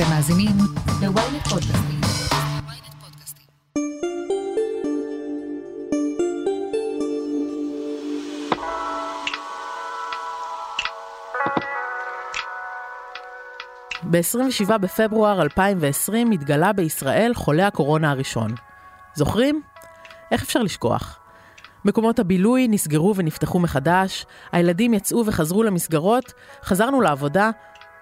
אתם מאזינים ל-ynet פודקאסטים. ב-27 בפברואר 2020 התגלה בישראל חולה הקורונה הראשון. זוכרים? איך אפשר לשכוח? מקומות הבילוי נסגרו ונפתחו מחדש, הילדים יצאו וחזרו למסגרות, חזרנו לעבודה,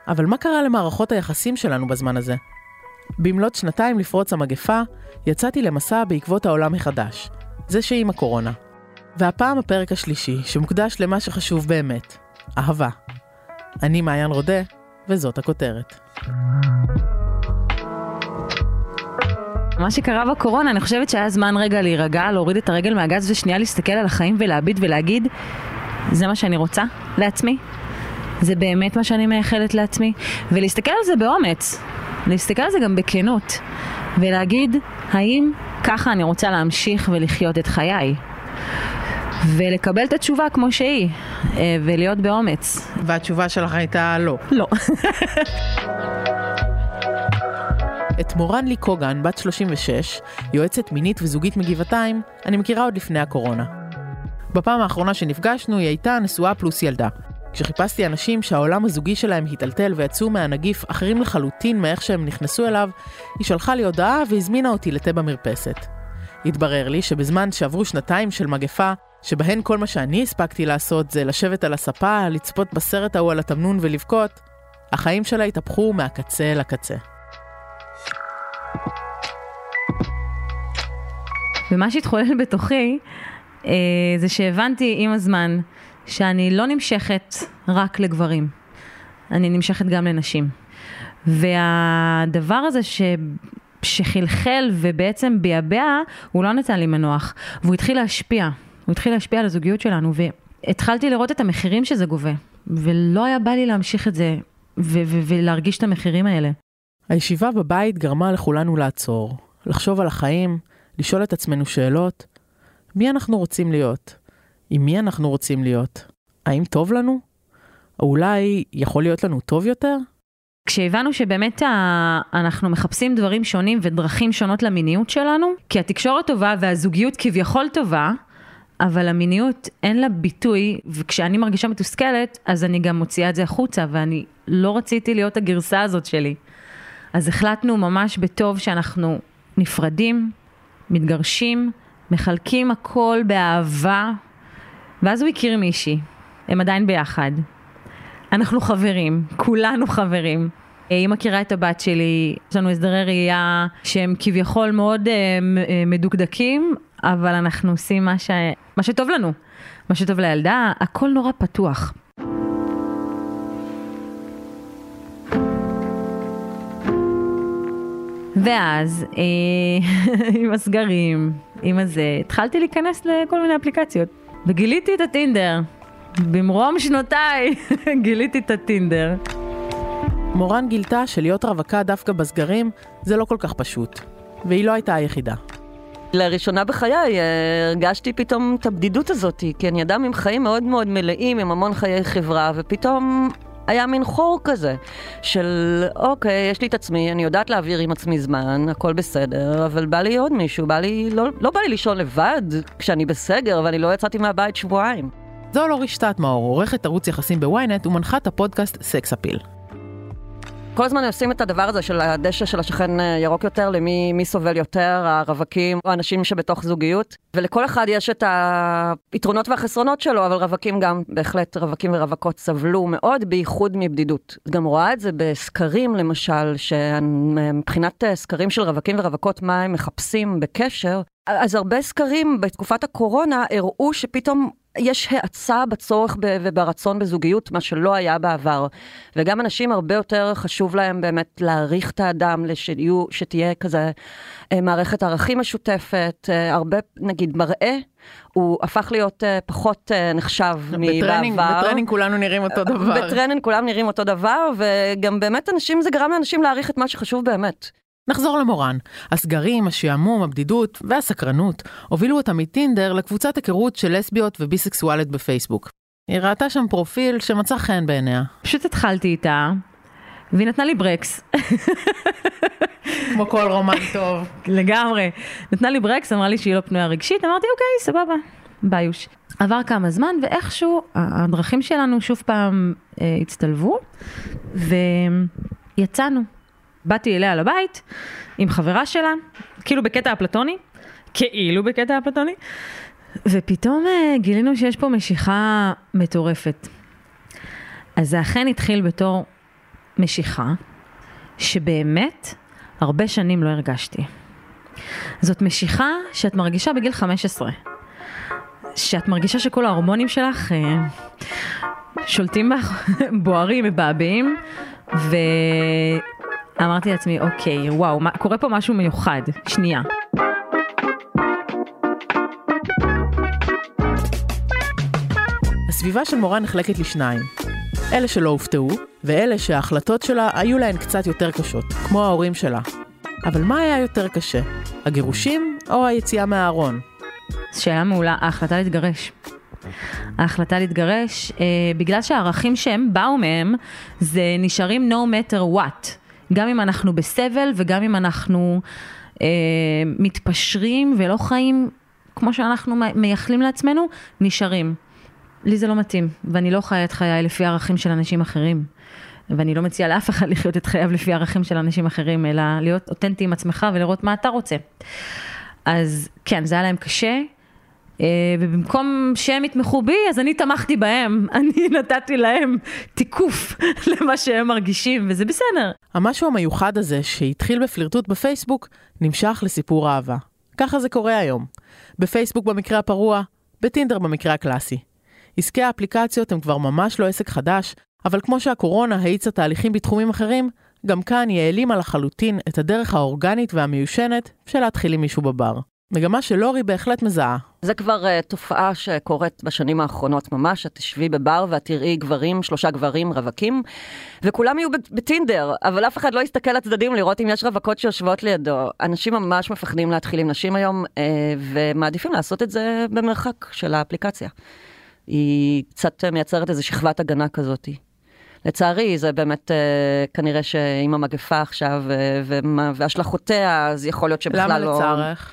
אבל מה קרה למערכות היחסים שלנו בזמן הזה? במלאת שנתיים לפרוץ המגפה, יצאתי למסע בעקבות העולם מחדש, זה שעם הקורונה. והפעם הפרק השלישי, שמוקדש למה שחשוב באמת, אהבה. אני מעיין רודה, וזאת הכותרת. מה שקרה בקורונה, אני חושבת שהיה זמן רגע להירגע, להוריד את הרגל מהגז ושנייה להסתכל על החיים ולהביט ולהגיד, זה מה שאני רוצה לעצמי? זה באמת מה שאני מייחלת לעצמי? ולהסתכל על זה באומץ, להסתכל על זה גם בכנות, ולהגיד, האם ככה אני רוצה להמשיך ולחיות את חיי? ולקבל את התשובה כמו שהיא, אה, ולהיות באומץ. והתשובה שלך הייתה לא. לא. את מורן לי קוגן, בת 36, יועצת מינית וזוגית מגבעתיים, אני מכירה עוד לפני הקורונה. בפעם האחרונה שנפגשנו היא הייתה נשואה פלוס ילדה. כשחיפשתי אנשים שהעולם הזוגי שלהם היטלטל ויצאו מהנגיף אחרים לחלוטין מאיך שהם נכנסו אליו, היא שלחה לי הודעה והזמינה אותי לתה במרפסת. התברר לי שבזמן שעברו שנתיים של מגפה, שבהן כל מה שאני הספקתי לעשות זה לשבת על הספה, לצפות בסרט ההוא על התמנון ולבכות, החיים שלה התהפכו מהקצה לקצה. ומה שהתחולל בתוכי, אה, זה שהבנתי עם הזמן שאני לא נמשכת רק לגברים, אני נמשכת גם לנשים. והדבר הזה ש... שחלחל ובעצם ביעבע, הוא לא נתן לי מנוח, והוא התחיל להשפיע, הוא התחיל להשפיע על הזוגיות שלנו, והתחלתי לראות את המחירים שזה גובה, ולא היה בא לי להמשיך את זה ו- ו- ולהרגיש את המחירים האלה. הישיבה בבית גרמה לכולנו לעצור, לחשוב על החיים, לשאול את עצמנו שאלות. מי אנחנו רוצים להיות? עם מי אנחנו רוצים להיות? האם טוב לנו? או אולי יכול להיות לנו טוב יותר? כשהבנו שבאמת ה... אנחנו מחפשים דברים שונים ודרכים שונות למיניות שלנו, כי התקשורת טובה והזוגיות כביכול טובה, אבל המיניות אין לה ביטוי, וכשאני מרגישה מתוסכלת, אז אני גם מוציאה את זה החוצה, ואני לא רציתי להיות הגרסה הזאת שלי. אז החלטנו ממש בטוב שאנחנו נפרדים, מתגרשים, מחלקים הכל באהבה, ואז הוא הכיר מישהי, הם עדיין ביחד. אנחנו חברים, כולנו חברים. היא מכירה את הבת שלי, יש לנו הסדרי ראייה שהם כביכול מאוד uh, מדוקדקים, אבל אנחנו עושים מה, ש... מה שטוב לנו, מה שטוב לילדה, הכל נורא פתוח. ואז אה, עם הסגרים, עם הזה, התחלתי להיכנס לכל מיני אפליקציות. וגיליתי את הטינדר. במרום שנותיי גיליתי את הטינדר. מורן גילתה שלהיות רווקה דווקא בסגרים זה לא כל כך פשוט. והיא לא הייתה היחידה. לראשונה בחיי אה, הרגשתי פתאום את הבדידות הזאת, כי אני אדם עם חיים מאוד מאוד מלאים, עם המון חיי חברה, ופתאום היה מין חור כזה, של אוקיי, יש לי את עצמי, אני יודעת להעביר עם עצמי זמן, הכל בסדר, אבל בא לי עוד מישהו, בא לי, לא, לא בא לי לישון לבד כשאני בסגר, ואני לא יצאתי מהבית שבועיים. זו לא רשתת מאור, עורכת ערוץ יחסים בוויינט ומנחת הפודקאסט סקס אפיל. כל הזמן עושים את הדבר הזה של הדשא של השכן אה, ירוק יותר, למי מי סובל יותר, הרווקים או האנשים שבתוך זוגיות. ולכל אחד יש את היתרונות והחסרונות שלו, אבל רווקים גם, בהחלט רווקים ורווקות סבלו מאוד, בייחוד מבדידות. גם רואה את זה בסקרים למשל, שמבחינת אה, סקרים של רווקים ורווקות, מה הם מחפשים בקשר, אז הרבה סקרים בתקופת הקורונה הראו שפתאום יש האצה בצורך ב- וברצון בזוגיות, מה שלא היה בעבר. וגם אנשים הרבה יותר חשוב להם באמת להעריך את האדם, לשיהיו, שתהיה כזה אה, מערכת ערכים משותפת, אה, הרבה, נגיד, מראה. הוא הפך להיות אה, פחות אה, נחשב מבעבר. בטרנינג כולנו נראים אותו דבר. בטרנינג כולם נראים אותו דבר, וגם באמת אנשים, זה גרם לאנשים להעריך את מה שחשוב באמת. נחזור למורן. הסגרים, השעמום, הבדידות והסקרנות הובילו אותה מטינדר לקבוצת היכרות של לסביות וביסקסואליות בפייסבוק. היא ראתה שם פרופיל שמצא חן בעיניה. פשוט התחלתי איתה, והיא נתנה לי ברקס, כמו כל רומן טוב. לגמרי. נתנה לי ברקס, אמרה לי שהיא לא פנויה רגשית, אמרתי אוקיי, סבבה, ביוש. עבר כמה זמן, ואיכשהו הדרכים שלנו שוב פעם אה, הצטלבו, ויצאנו. באתי אליה לבית עם חברה שלה, כאילו בקטע אפלטוני, כאילו בקטע אפלטוני, ופתאום אה, גילינו שיש פה משיכה מטורפת. אז זה אכן התחיל בתור משיכה, שבאמת הרבה שנים לא הרגשתי. זאת משיכה שאת מרגישה בגיל 15. שאת מרגישה שכל ההורמונים שלך אה, שולטים בך, בוערים, מבעבעים, ואמרתי לעצמי, אוקיי, וואו, מה, קורה פה משהו מיוחד, שנייה. הסביבה של מורה נחלקת לשניים. אלה שלא הופתעו, ואלה שההחלטות שלה היו להן קצת יותר קשות, כמו ההורים שלה. אבל מה היה יותר קשה? הגירושים או היציאה מהארון? שאלה מעולה, ההחלטה להתגרש. ההחלטה להתגרש, אה, בגלל שהערכים שהם באו מהם, זה נשארים no matter what. גם אם אנחנו בסבל וגם אם אנחנו אה, מתפשרים ולא חיים כמו שאנחנו מייחלים לעצמנו, נשארים. לי זה לא מתאים, ואני לא חיה את חיי לפי ערכים של אנשים אחרים. ואני לא מציעה לאף אחד לחיות את חייו לפי ערכים של אנשים אחרים, אלא להיות אותנטי עם עצמך ולראות מה אתה רוצה. אז כן, זה היה להם קשה, ובמקום שהם יתמכו בי, אז אני תמכתי בהם. אני נתתי להם תיקוף למה שהם מרגישים, וזה בסדר. המשהו המיוחד הזה, שהתחיל בפלירטוט בפייסבוק, נמשך לסיפור אהבה. ככה זה קורה היום. בפייסבוק במקרה הפרוע, בטינדר במקרה הקלאסי. עסקי האפליקציות הם כבר ממש לא עסק חדש, אבל כמו שהקורונה האיצה תהליכים בתחומים אחרים, גם כאן היא העלימה לחלוטין את הדרך האורגנית והמיושנת של להתחיל עם מישהו בבר. מגמה שלורי בהחלט מזהה. זה כבר uh, תופעה שקורית בשנים האחרונות ממש, את תשבי בבר ואת תראי גברים, שלושה גברים רווקים, וכולם יהיו בטינדר, אבל אף אחד לא יסתכל לצדדים לראות אם יש רווקות שיושבות לידו. אנשים ממש מפחדים להתחיל עם נשים היום, uh, ומעדיפים לעשות את זה במרחק של האפליקציה. היא קצת מייצרת איזו שכבת הגנה כזאת. לצערי, זה באמת אה, כנראה שעם המגפה עכשיו אה, והשלכותיה, אז יכול להיות שבכלל לא... למה לצערך?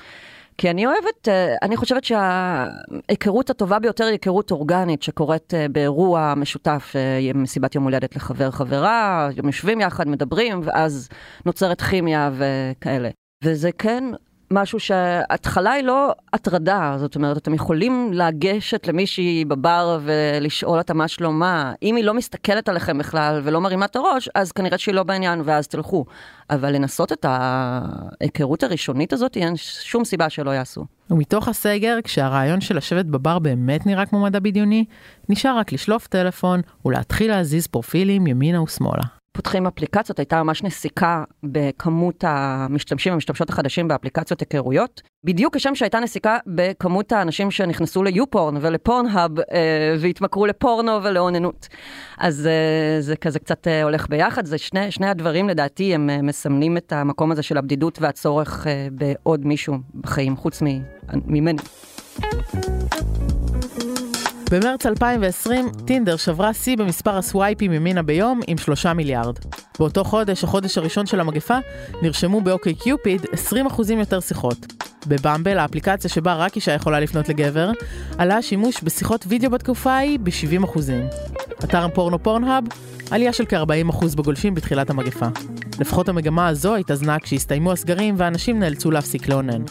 כי אני אוהבת, אה, אני חושבת שההיכרות הטובה ביותר היא היכרות אורגנית שקורית אה, באירוע משותף, אה, מסיבת יום הולדת לחבר חברה, יושבים יחד, מדברים, ואז נוצרת כימיה וכאלה. וזה כן משהו שההתחלה היא לא הטרדה, זאת אומרת, אתם יכולים לגשת למישהי בבר ולשאול אותה מה שלומה. אם היא לא מסתכלת עליכם בכלל ולא מרימה את הראש, אז כנראה שהיא לא בעניין ואז תלכו. אבל לנסות את ההיכרות הראשונית הזאת, אין שום סיבה שלא יעשו. ומתוך הסגר, כשהרעיון של לשבת בבר באמת נראה כמו מדע בדיוני, נשאר רק לשלוף טלפון ולהתחיל להזיז פרופילים ימינה ושמאלה. פותחים אפליקציות, הייתה ממש נסיקה בכמות המשתמשים והמשתמשות החדשים באפליקציות היכרויות. בדיוק כשם שהייתה נסיקה בכמות האנשים שנכנסו ליופורן ולפורנהאב אה, והתמכרו לפורנו ולאוננות. אז אה, זה כזה קצת אה, הולך ביחד, זה שני, שני הדברים לדעתי הם אה, מסמנים את המקום הזה של הבדידות והצורך אה, בעוד מישהו בחיים חוץ ממני. במרץ 2020, טינדר שברה שיא במספר הסווייפים ימינה ביום עם 3 מיליארד. באותו חודש, החודש הראשון של המגפה, נרשמו באוקיי קיופיד 20% יותר שיחות. בבמבל, האפליקציה שבה רק אישה יכולה לפנות לגבר, עלה השימוש בשיחות וידאו בתקופה ההיא ב-70%. אתר הפורנו פורנהאב, עלייה של כ-40% בגולשים בתחילת המגפה. לפחות המגמה הזו התאזנה כשהסתיימו הסגרים ואנשים נאלצו להפסיק לאונן.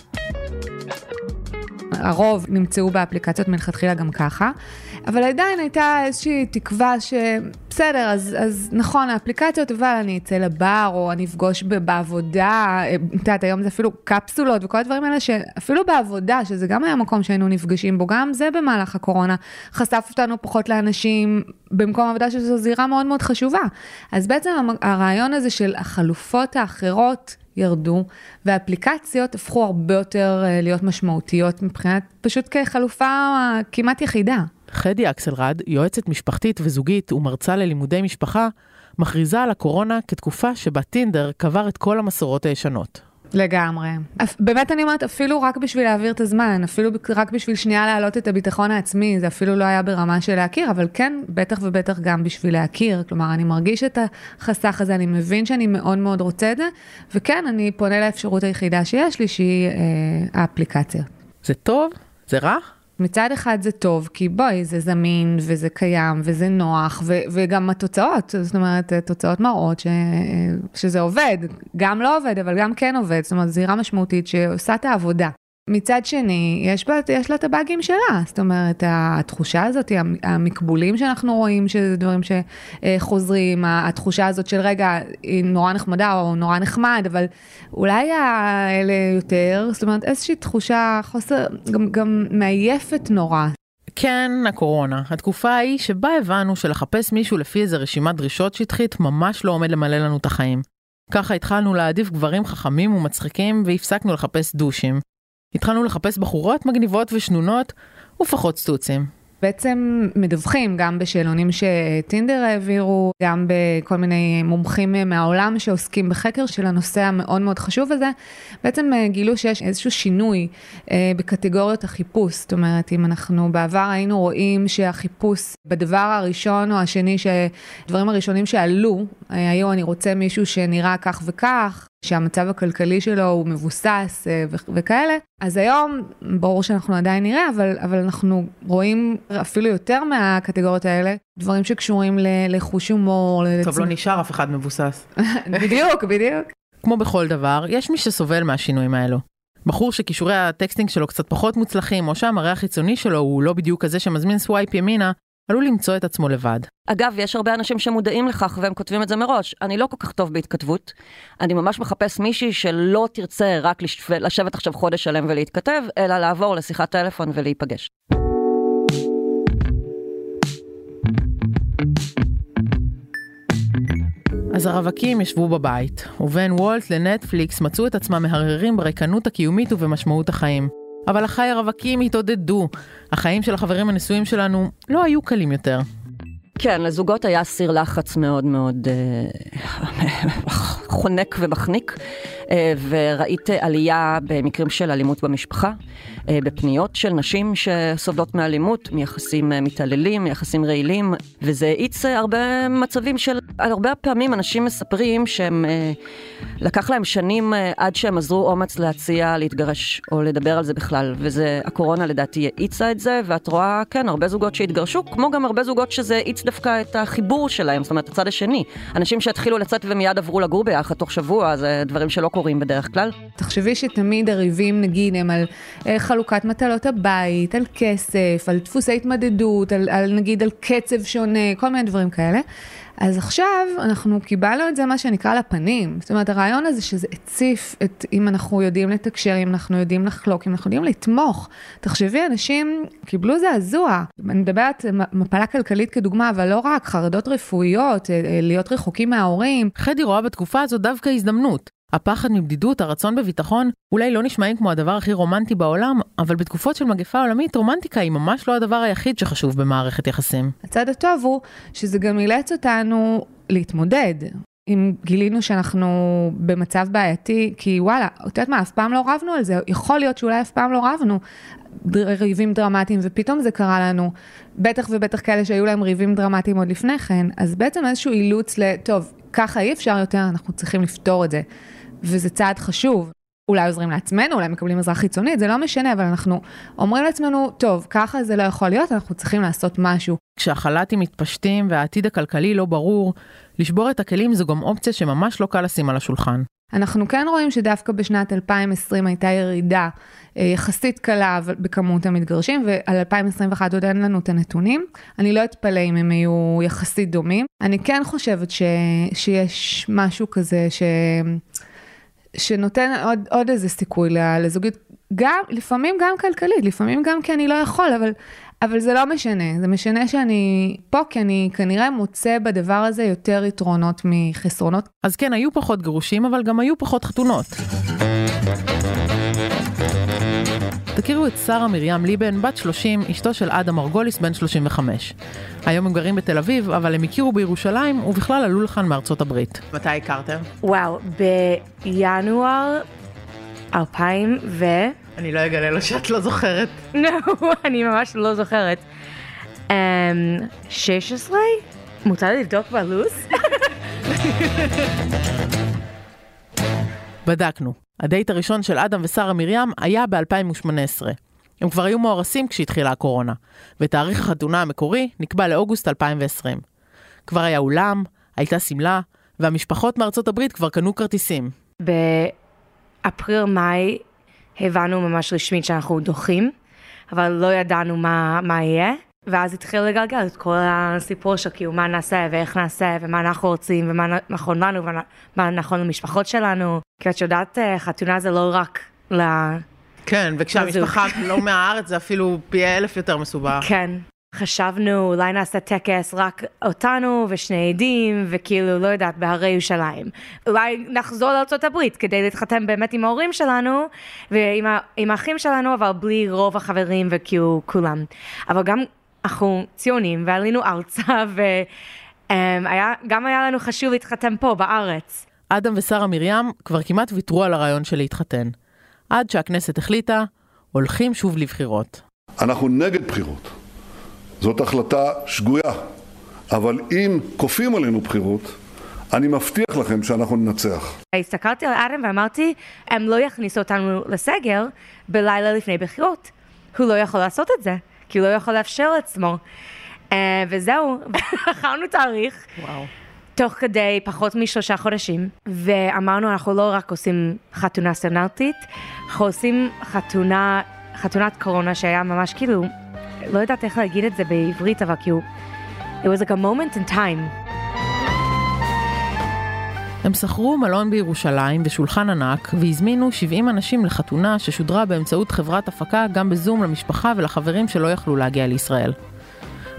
הרוב נמצאו באפליקציות מלכתחילה גם ככה, אבל עדיין הייתה איזושהי תקווה שבסדר, אז, אז נכון, האפליקציות, אבל אני אצא לבר, או אני אפגוש בעבודה, את יודעת, היום זה אפילו קפסולות וכל הדברים האלה, שאפילו בעבודה, שזה גם היה מקום שהיינו נפגשים בו, גם זה במהלך הקורונה, חשף אותנו פחות לאנשים במקום עבודה, שזו זירה מאוד מאוד חשובה. אז בעצם הרעיון הזה של החלופות האחרות, ירדו, ואפליקציות הפכו הרבה יותר אה, להיות משמעותיות מבחינת פשוט כחלופה אה, כמעט יחידה. חדי אקסלרד, יועצת משפחתית וזוגית ומרצה ללימודי משפחה, מכריזה על הקורונה כתקופה שבה טינדר קבר את כל המסורות הישנות. לגמרי. באמת אני אומרת, אפילו רק בשביל להעביר את הזמן, אפילו רק בשביל שנייה להעלות את הביטחון העצמי, זה אפילו לא היה ברמה של להכיר, אבל כן, בטח ובטח גם בשביל להכיר. כלומר, אני מרגיש את החסך הזה, אני מבין שאני מאוד מאוד רוצה את זה, וכן, אני פונה לאפשרות היחידה שיש לי, שהיא אה, האפליקציה. זה טוב? זה רע? מצד אחד זה טוב, כי בואי, זה זמין, וזה קיים, וזה נוח, ו- וגם התוצאות, זאת אומרת, תוצאות מראות ש- שזה עובד, גם לא עובד, אבל גם כן עובד, זאת אומרת, זירה משמעותית שעושה את העבודה. מצד שני, יש, בה, יש לה את הבאגים שלה, זאת אומרת, התחושה הזאת, המ- המקבולים שאנחנו רואים, שזה דברים שחוזרים, התחושה הזאת של רגע, היא נורא נחמדה או נורא נחמד, אבל אולי האלה יותר, זאת אומרת, איזושהי תחושה, חוסר, גם, גם מעייפת נורא. כן, הקורונה. התקופה ההיא שבה הבנו שלחפש מישהו לפי איזה רשימת דרישות שטחית ממש לא עומד למלא לנו את החיים. ככה התחלנו להעדיף גברים חכמים ומצחיקים והפסקנו לחפש דושים. התחלנו לחפש בחורות מגניבות ושנונות ופחות סטוצים. בעצם מדווחים גם בשאלונים שטינדר העבירו, גם בכל מיני מומחים מהעולם שעוסקים בחקר של הנושא המאוד מאוד חשוב הזה, בעצם אה, גילו שיש איזשהו שינוי אה, בקטגוריות החיפוש. זאת אומרת, אם אנחנו בעבר היינו רואים שהחיפוש בדבר הראשון או השני, שהדברים הראשונים שעלו, אה, היו אני רוצה מישהו שנראה כך וכך, שהמצב הכלכלי שלו הוא מבוסס אה, ו- וכאלה, אז היום, ברור שאנחנו עדיין נראה, אבל, אבל אנחנו רואים אפילו יותר מהקטגוריות האלה, דברים שקשורים ל- לחוש הומור. טוב, לא נשאר אף אחד מבוסס. בדיוק, בדיוק. כמו בכל דבר, יש מי שסובל מהשינויים האלו. בחור שכישורי ה texting שלו קצת פחות מוצלחים, או שהמראה החיצוני שלו הוא לא בדיוק כזה שמזמין swipe ימינה, עלול למצוא את עצמו לבד. אגב, יש הרבה אנשים שמודעים לכך והם כותבים את זה מראש. אני לא כל כך טוב בהתכתבות. אני ממש מחפש מישהי שלא תרצה רק לש... לשבת עכשיו חודש שלם ולהתכתב, אלא לעבור לשיחת טלפון ולהיפגש. אז הרווקים ישבו בבית, ובין וולט לנטפליקס מצאו את עצמם מהרהרים בריקנות הקיומית ובמשמעות החיים. אבל אחיי הרווקים התעודדו. החיים של החברים הנשואים שלנו לא היו קלים יותר. כן, לזוגות היה סיר לחץ מאוד מאוד אה, חונק ומחניק, אה, וראית עלייה במקרים של אלימות במשפחה, אה, בפניות של נשים שסובלות מאלימות, מיחסים מתעללים, מיחסים רעילים, וזה האיץ הרבה מצבים של, הרבה פעמים אנשים מספרים שהם, לקח להם שנים עד שהם עזרו אומץ להציע להתגרש, או לדבר על זה בכלל, וזה, הקורונה לדעתי האיצה את זה, ואת רואה, כן, הרבה זוגות שהתגרשו, כמו גם הרבה זוגות שזה האיץ דווקא את החיבור שלהם, זאת אומרת, הצד השני. אנשים שהתחילו לצאת ומיד עברו לגור ביחד תוך שבוע, זה דברים שלא קורים בדרך כלל. תחשבי שתמיד הריבים, נגיד, הם על אה, חלוקת מטלות הבית, על כסף, על דפוסי התמדדות, על, על נגיד על קצב שונה, כל מיני דברים כאלה. אז עכשיו אנחנו קיבלנו את זה מה שנקרא לפנים. זאת אומרת, הרעיון הזה שזה הציף את, אם אנחנו יודעים לתקשר, אם אנחנו יודעים לחלוק, אם אנחנו יודעים לתמוך. תחשבי, אנשים קיבלו זעזוע. אני מדברת מפלה כלכלית כדוגמה, אבל לא רק, חרדות רפואיות, אה, אה, להיות רחוקים מההורים. חדי רואה בתקופה הזו דווקא הזדמנות. הפחד מבדידות, הרצון בביטחון, אולי לא נשמעים כמו הדבר הכי רומנטי בעולם, אבל בתקופות של מגפה עולמית, רומנטיקה היא ממש לא הדבר היחיד שחשוב במערכת יחסים. הצד הטוב הוא שזה גם אילץ אותנו להתמודד. אם גילינו שאנחנו במצב בעייתי, כי וואלה, את יודעת מה, אף פעם לא רבנו על זה, יכול להיות שאולי אף פעם לא רבנו ריבים דרמטיים, ופתאום זה קרה לנו, בטח ובטח כאלה שהיו להם ריבים דרמטיים עוד לפני כן, אז בעצם איזשהו אילוץ ל, טוב, ככה אי אפשר יותר, אנחנו צריכים לפתור את זה. וזה צעד חשוב. אולי עוזרים לעצמנו, אולי מקבלים עזרה חיצונית, זה לא משנה, אבל אנחנו אומרים לעצמנו, טוב, ככה זה לא יכול להיות, אנחנו צריכים לעשות משהו. כשהחל"תים מתפשטים והעתיד הכלכלי לא ברור, לשבור את הכלים זו גם אופציה שממש לא קל לשים על השולחן. אנחנו כן רואים שדווקא בשנת 2020 הייתה ירידה יחסית קלה בכמות המתגרשים, ועל 2021 עוד אין לנו את הנתונים. אני לא אתפלא אם הם יהיו יחסית דומים. אני כן חושבת ש... שיש משהו כזה ש... שנותן עוד, עוד איזה סיכוי לזוגיות, גם, לפעמים גם כלכלית, לפעמים גם כי אני לא יכול, אבל, אבל זה לא משנה, זה משנה שאני פה, כי אני כנראה מוצא בדבר הזה יותר יתרונות מחסרונות. אז כן, היו פחות גירושים, אבל גם היו פחות חתונות. תכירו את שרה מרים ליבן, בת 30, אשתו של אדם מרגוליס, בן 35. היום הם גרים בתל אביב, אבל הם הכירו בירושלים, ובכלל עלו לכאן מארצות הברית. מתי הכרתם? וואו, בינואר 2000 ו... אני לא אגלה לו שאת לא זוכרת. לא, אני ממש לא זוכרת. Um, 16? מותר לי לבדוק בלו"ז? בדקנו. הדייט הראשון של אדם ושרה מרים היה ב-2018. הם כבר היו מאורסים כשהתחילה הקורונה, ותאריך החתונה המקורי נקבע לאוגוסט 2020. כבר היה אולם, הייתה שמלה, והמשפחות מארצות הברית כבר קנו כרטיסים. באפריל-מאי הבנו ממש רשמית שאנחנו דוחים, אבל לא ידענו מה, מה יהיה. ואז התחיל לגלגל את כל הסיפור של כאילו מה נעשה ואיך נעשה ומה אנחנו רוצים ומה נכון לנו ומה נכון למשפחות שלנו. כי את יודעת, אה, חתונה זה לא רק ל... כן, וכשהמשפחה לא מהארץ זה אפילו פי אלף יותר מסובך. כן. חשבנו אולי נעשה טקס רק אותנו ושני עדים וכאילו לא יודעת בהרי ירושלים. אולי נחזור לארה"ב כדי להתחתן באמת עם ההורים שלנו ועם האחים שלנו אבל בלי רוב החברים וכאילו כולם. אבל גם אנחנו ציונים ועלינו ארצה וגם היה לנו חשוב להתחתן פה בארץ. אדם ושרה מרים כבר כמעט ויתרו על הרעיון של להתחתן. עד שהכנסת החליטה, הולכים שוב לבחירות. אנחנו נגד בחירות. זאת החלטה שגויה. אבל אם כופים עלינו בחירות, אני מבטיח לכם שאנחנו ננצח. הסתכלתי על אדם ואמרתי, הם לא יכניסו אותנו לסגר בלילה לפני בחירות. הוא לא יכול לעשות את זה. כי הוא לא יכול לאפשר לעצמו. Uh, וזהו, בחרנו תאריך. וואו. תוך כדי פחות משלושה חודשים, ואמרנו, אנחנו לא רק עושים חתונה סטנדרטית, אנחנו עושים חתונה, חתונת קורונה שהיה ממש כאילו, לא יודעת איך להגיד את זה בעברית, אבל כאילו, it was like a moment in time. הם שכרו מלון בירושלים ושולחן ענק והזמינו 70 אנשים לחתונה ששודרה באמצעות חברת הפקה גם בזום למשפחה ולחברים שלא יכלו להגיע לישראל.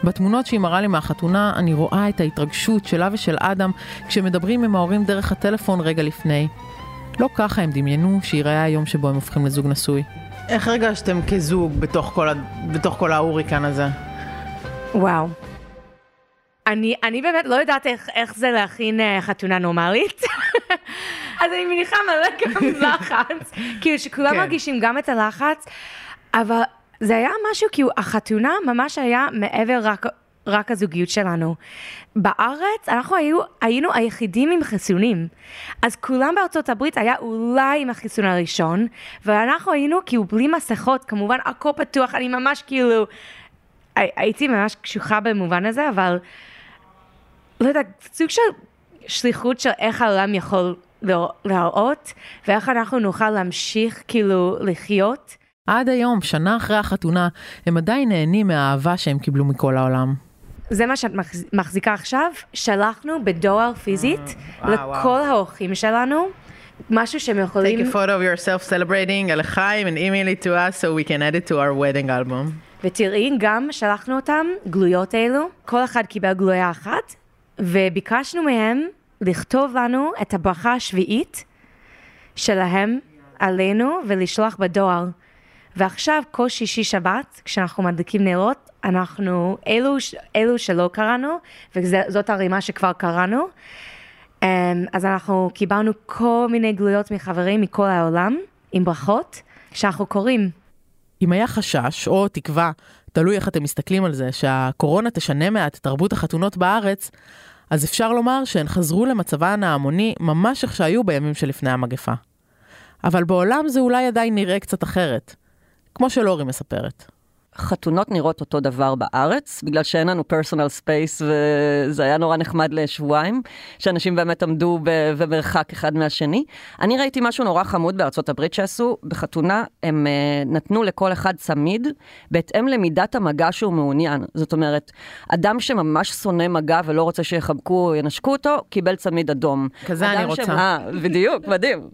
בתמונות שהיא מראה לי מהחתונה אני רואה את ההתרגשות שלה ושל אדם כשמדברים עם ההורים דרך הטלפון רגע לפני. לא ככה הם דמיינו שיראה היום שבו הם הופכים לזוג נשוי. איך הרגשתם כזוג בתוך כל, ה... בתוך כל ההוריקן הזה? וואו, אני, אני באמת לא יודעת איך, איך זה להכין uh, חתונה נורמלית, אז אני מניחה מלא גם לחץ, כאילו שכולם כן. מרגישים גם את הלחץ, אבל זה היה משהו, כאילו החתונה ממש היה מעבר רק, רק הזוגיות שלנו. בארץ אנחנו היו, היינו היחידים עם חיסונים, אז כולם בארצות הברית היה אולי עם החיסון הראשון, ואנחנו היינו כאילו בלי מסכות, כמובן הכל פתוח, אני ממש כאילו, הייתי ממש קשוחה במובן הזה, אבל... לא יודעת, סוג של שליחות של איך העולם יכול להראות, ואיך אנחנו נוכל להמשיך כאילו לחיות. עד היום, שנה אחרי החתונה, הם עדיין נהנים מהאהבה שהם קיבלו מכל העולם. זה מה שאת מחזיקה עכשיו, שלחנו בדואר פיזית אה, לכל האורחים שלנו. משהו שהם יכולים... Take a photo of yourself celebrating על החיים and email it to us so we can add it to our wedding album. ותראי, גם שלחנו אותם, גלויות אלו, כל אחד קיבל גלויה אחת, וביקשנו מהם לכתוב לנו את הברכה השביעית שלהם עלינו ולשלוח בדואר. ועכשיו, כל שישי שבת, כשאנחנו מדליקים נרות, אנחנו, אלו, אלו שלא קראנו, וזאת הרימה שכבר קראנו, אמ, אז אנחנו קיבלנו כל מיני גלויות מחברים מכל העולם, עם ברכות, שאנחנו קוראים. אם היה חשש או תקווה, תלוי איך אתם מסתכלים על זה, שהקורונה תשנה מעט את תרבות החתונות בארץ, אז אפשר לומר שהן חזרו למצבן ההמוני ממש איך שהיו בימים שלפני המגפה. אבל בעולם זה אולי עדיין נראה קצת אחרת, כמו שלורי מספרת. חתונות נראות אותו דבר בארץ, בגלל שאין לנו personal space, וזה היה נורא נחמד לשבועיים, שאנשים באמת עמדו במרחק אחד מהשני. אני ראיתי משהו נורא חמוד בארצות הברית שעשו, בחתונה הם אה, נתנו לכל אחד צמיד, בהתאם למידת המגע שהוא מעוניין. זאת אומרת, אדם שממש שונא מגע ולא רוצה שיחבקו או ינשקו אותו, קיבל צמיד אדום. כזה אני רוצה. אה, בדיוק, מדהים.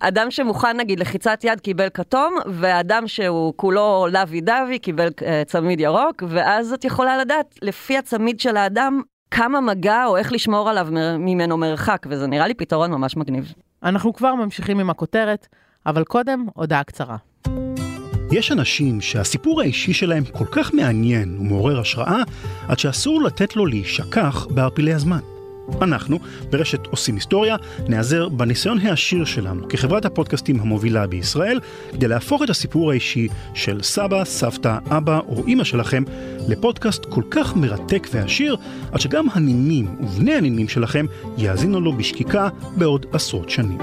אדם שמוכן נגיד לחיצת יד קיבל כתום, ואדם שהוא כולו לוי דווי קיבל uh, צמיד ירוק, ואז את יכולה לדעת לפי הצמיד של האדם כמה מגע או איך לשמור עליו ממנו מרחק, וזה נראה לי פתרון ממש מגניב. אנחנו כבר ממשיכים עם הכותרת, אבל קודם הודעה קצרה. יש אנשים שהסיפור האישי שלהם כל כך מעניין ומעורר השראה, עד שאסור לתת לו להישכח בערפילי הזמן. אנחנו, ברשת עושים היסטוריה, נעזר בניסיון העשיר שלנו כחברת הפודקאסטים המובילה בישראל, כדי להפוך את הסיפור האישי של סבא, סבתא, אבא או אימא שלכם לפודקאסט כל כך מרתק ועשיר, עד שגם הנינים ובני הנינים שלכם יאזינו לו בשקיקה בעוד עשרות שנים.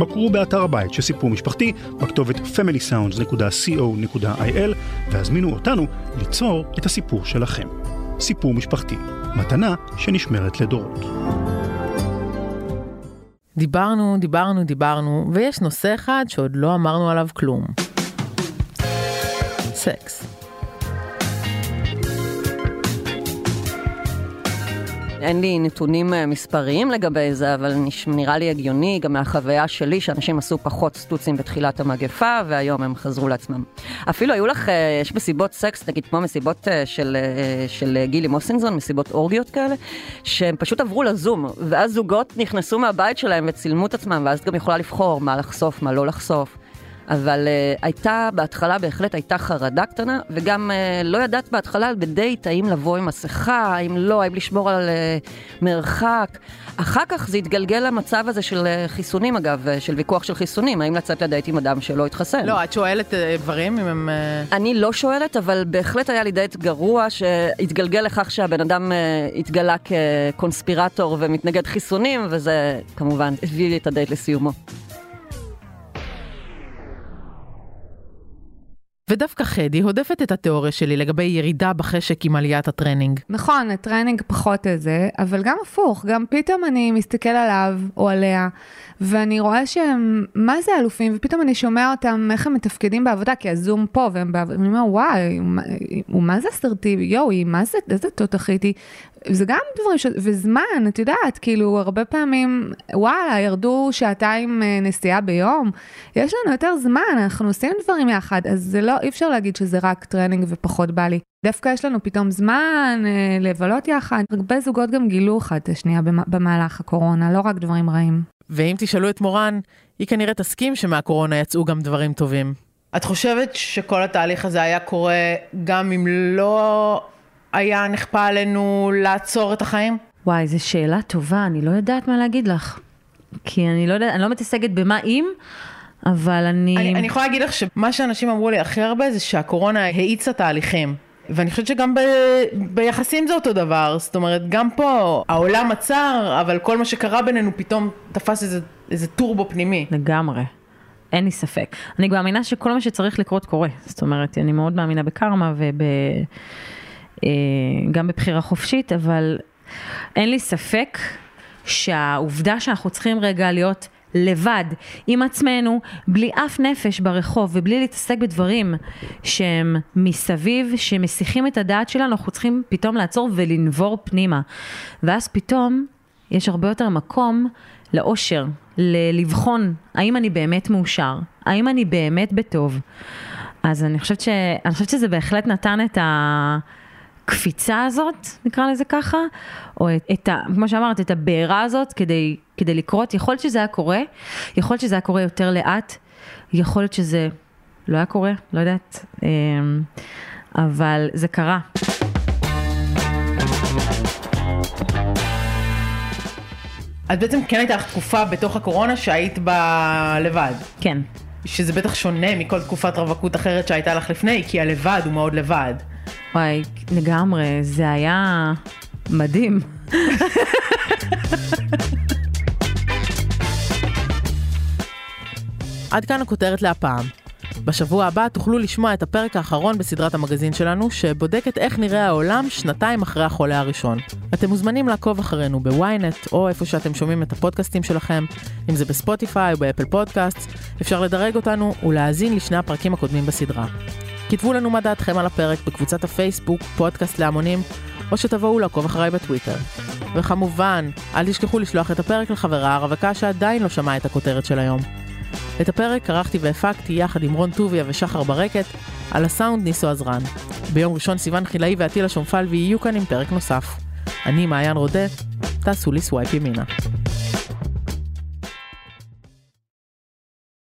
בקרו באתר הבית של סיפור משפחתי בכתובת familysounds.co.il והזמינו אותנו ליצור את הסיפור שלכם. סיפור משפחתי, מתנה שנשמרת לדורות. דיברנו, דיברנו, דיברנו, ויש נושא אחד שעוד לא אמרנו עליו כלום. סקס. אין לי נתונים אה, מספריים לגבי זה, אבל נראה לי הגיוני, גם מהחוויה שלי, שאנשים עשו פחות סטוצים בתחילת המגפה, והיום הם חזרו לעצמם. אפילו היו לך, אה, יש מסיבות סקס, נגיד כמו מסיבות אה, של, של גילי מוסינזון, מסיבות אורגיות כאלה, שהם פשוט עברו לזום, ואז זוגות נכנסו מהבית שלהם וצילמו את עצמם, ואז גם יכולה לבחור מה לחשוף, מה לא לחשוף. אבל uh, הייתה, בהתחלה בהחלט הייתה חרדה קטנה, וגם uh, לא ידעת בהתחלה בדייט האם לבוא עם מסכה, האם לא, האם לשמור על uh, מרחק. אחר כך זה התגלגל למצב הזה של אה, חיסונים אגב, אה, של ויכוח של חיסונים, האם לצאת לדייט עם אדם שלא התחסן. לא, את שואלת אה, דברים אם הם... אה... אני לא שואלת, אבל בהחלט היה לי דייט גרוע, שהתגלגל לכך שהבן אדם אה, התגלה כקונספירטור ומתנגד חיסונים, וזה כמובן הביא לי את הדייט לסיומו. ודווקא חדי הודפת את התיאוריה שלי לגבי ירידה בחשק עם עליית הטרנינג. נכון, הטרנינג פחות איזה, אבל גם הפוך, גם פתאום אני מסתכל עליו או עליה, ואני רואה שהם, מה זה אלופים, ופתאום אני שומע אותם, איך הם מתפקדים בעבודה, כי הזום פה, והם בעבודה, ואני אומר, וואי, הוא מה זה אסרטיבי, יואו, היא מה זה, איזה תותחית היא, זה גם דברים ש... וזמן, את יודעת, כאילו, הרבה פעמים, וואלה, ירדו שעתיים אה, נסיעה ביום, יש לנו יותר זמן, אנחנו עושים דברים יחד, אז זה לא, אי אפשר להגיד שזה רק טרנינג ופחות בא לי. דווקא יש לנו פתאום זמן אה, לבלות יחד. הרבה זוגות גם גילו אחד את השנייה במהלך הקורונה, לא רק דברים רעים. ואם תשאלו את מורן, היא כנראה תסכים שמהקורונה יצאו גם דברים טובים. את חושבת שכל התהליך הזה היה קורה גם אם לא היה נכפה עלינו לעצור את החיים? וואי, זו שאלה טובה, אני לא יודעת מה להגיד לך. כי אני לא יודעת, אני לא מתעסקת במה אם, אבל אני... אני... אני יכולה להגיד לך שמה שאנשים אמרו לי הכי הרבה זה שהקורונה האיצה תהליכים. ואני חושבת שגם ב... ביחסים זה אותו דבר, זאת אומרת, גם פה העולם עצר, אבל כל מה שקרה בינינו פתאום תפס איזה, איזה טורבו פנימי. לגמרי. אין לי ספק. אני מאמינה שכל מה שצריך לקרות קורה. זאת אומרת, אני מאוד מאמינה בקרמה וב... אה, גם בבחירה חופשית, אבל אין לי ספק שהעובדה שאנחנו צריכים רגע להיות לבד, עם עצמנו, בלי אף נפש ברחוב ובלי להתעסק בדברים שהם מסביב, שמסיחים את הדעת שלנו, אנחנו צריכים פתאום לעצור ולנבור פנימה. ואז פתאום יש הרבה יותר מקום לאושר, לבחון האם אני באמת מאושר, האם אני באמת בטוב. אז אני חושבת, ש... אני חושבת שזה בהחלט נתן את ה... הקפיצה הזאת, נקרא לזה ככה, או את, את ה, כמו שאמרת, את הבעירה הזאת כדי, כדי לקרות, יכול להיות שזה היה קורה, יכול להיות שזה היה קורה יותר לאט, יכול להיות שזה לא היה קורה, לא יודעת, אמ, אבל זה קרה. אז בעצם כן הייתה לך תקופה בתוך הקורונה שהיית בה לבד. כן. שזה בטח שונה מכל תקופת רווקות אחרת שהייתה לך לפני, כי הלבד הוא מאוד לבד. וואי, לגמרי, זה היה מדהים. עד כאן הכותרת להפעם. בשבוע הבא תוכלו לשמוע את הפרק האחרון בסדרת המגזין שלנו, שבודקת איך נראה העולם שנתיים אחרי החולה הראשון. אתם מוזמנים לעקוב אחרינו בוויינט, או איפה שאתם שומעים את הפודקאסטים שלכם, אם זה בספוטיפיי או באפל פודקאסט, אפשר לדרג אותנו ולהאזין לשני הפרקים הקודמים בסדרה. כתבו לנו מה דעתכם על הפרק בקבוצת הפייסבוק, פודקאסט להמונים, או שתבואו לעקוב אחריי בטוויטר. וכמובן, אל תשכחו לשלוח את הפרק לחברה הרווקה שעדיין לא שמעה את הכותרת של היום. את הפרק ערכתי והפקתי יחד עם רון טוביה ושחר ברקת, על הסאונד ניסו עזרן. ביום ראשון סיון חילאי ועטילה שומפלבי יהיו כאן עם פרק נוסף. אני מעיין רודה, תעשו לי swipe ימינה.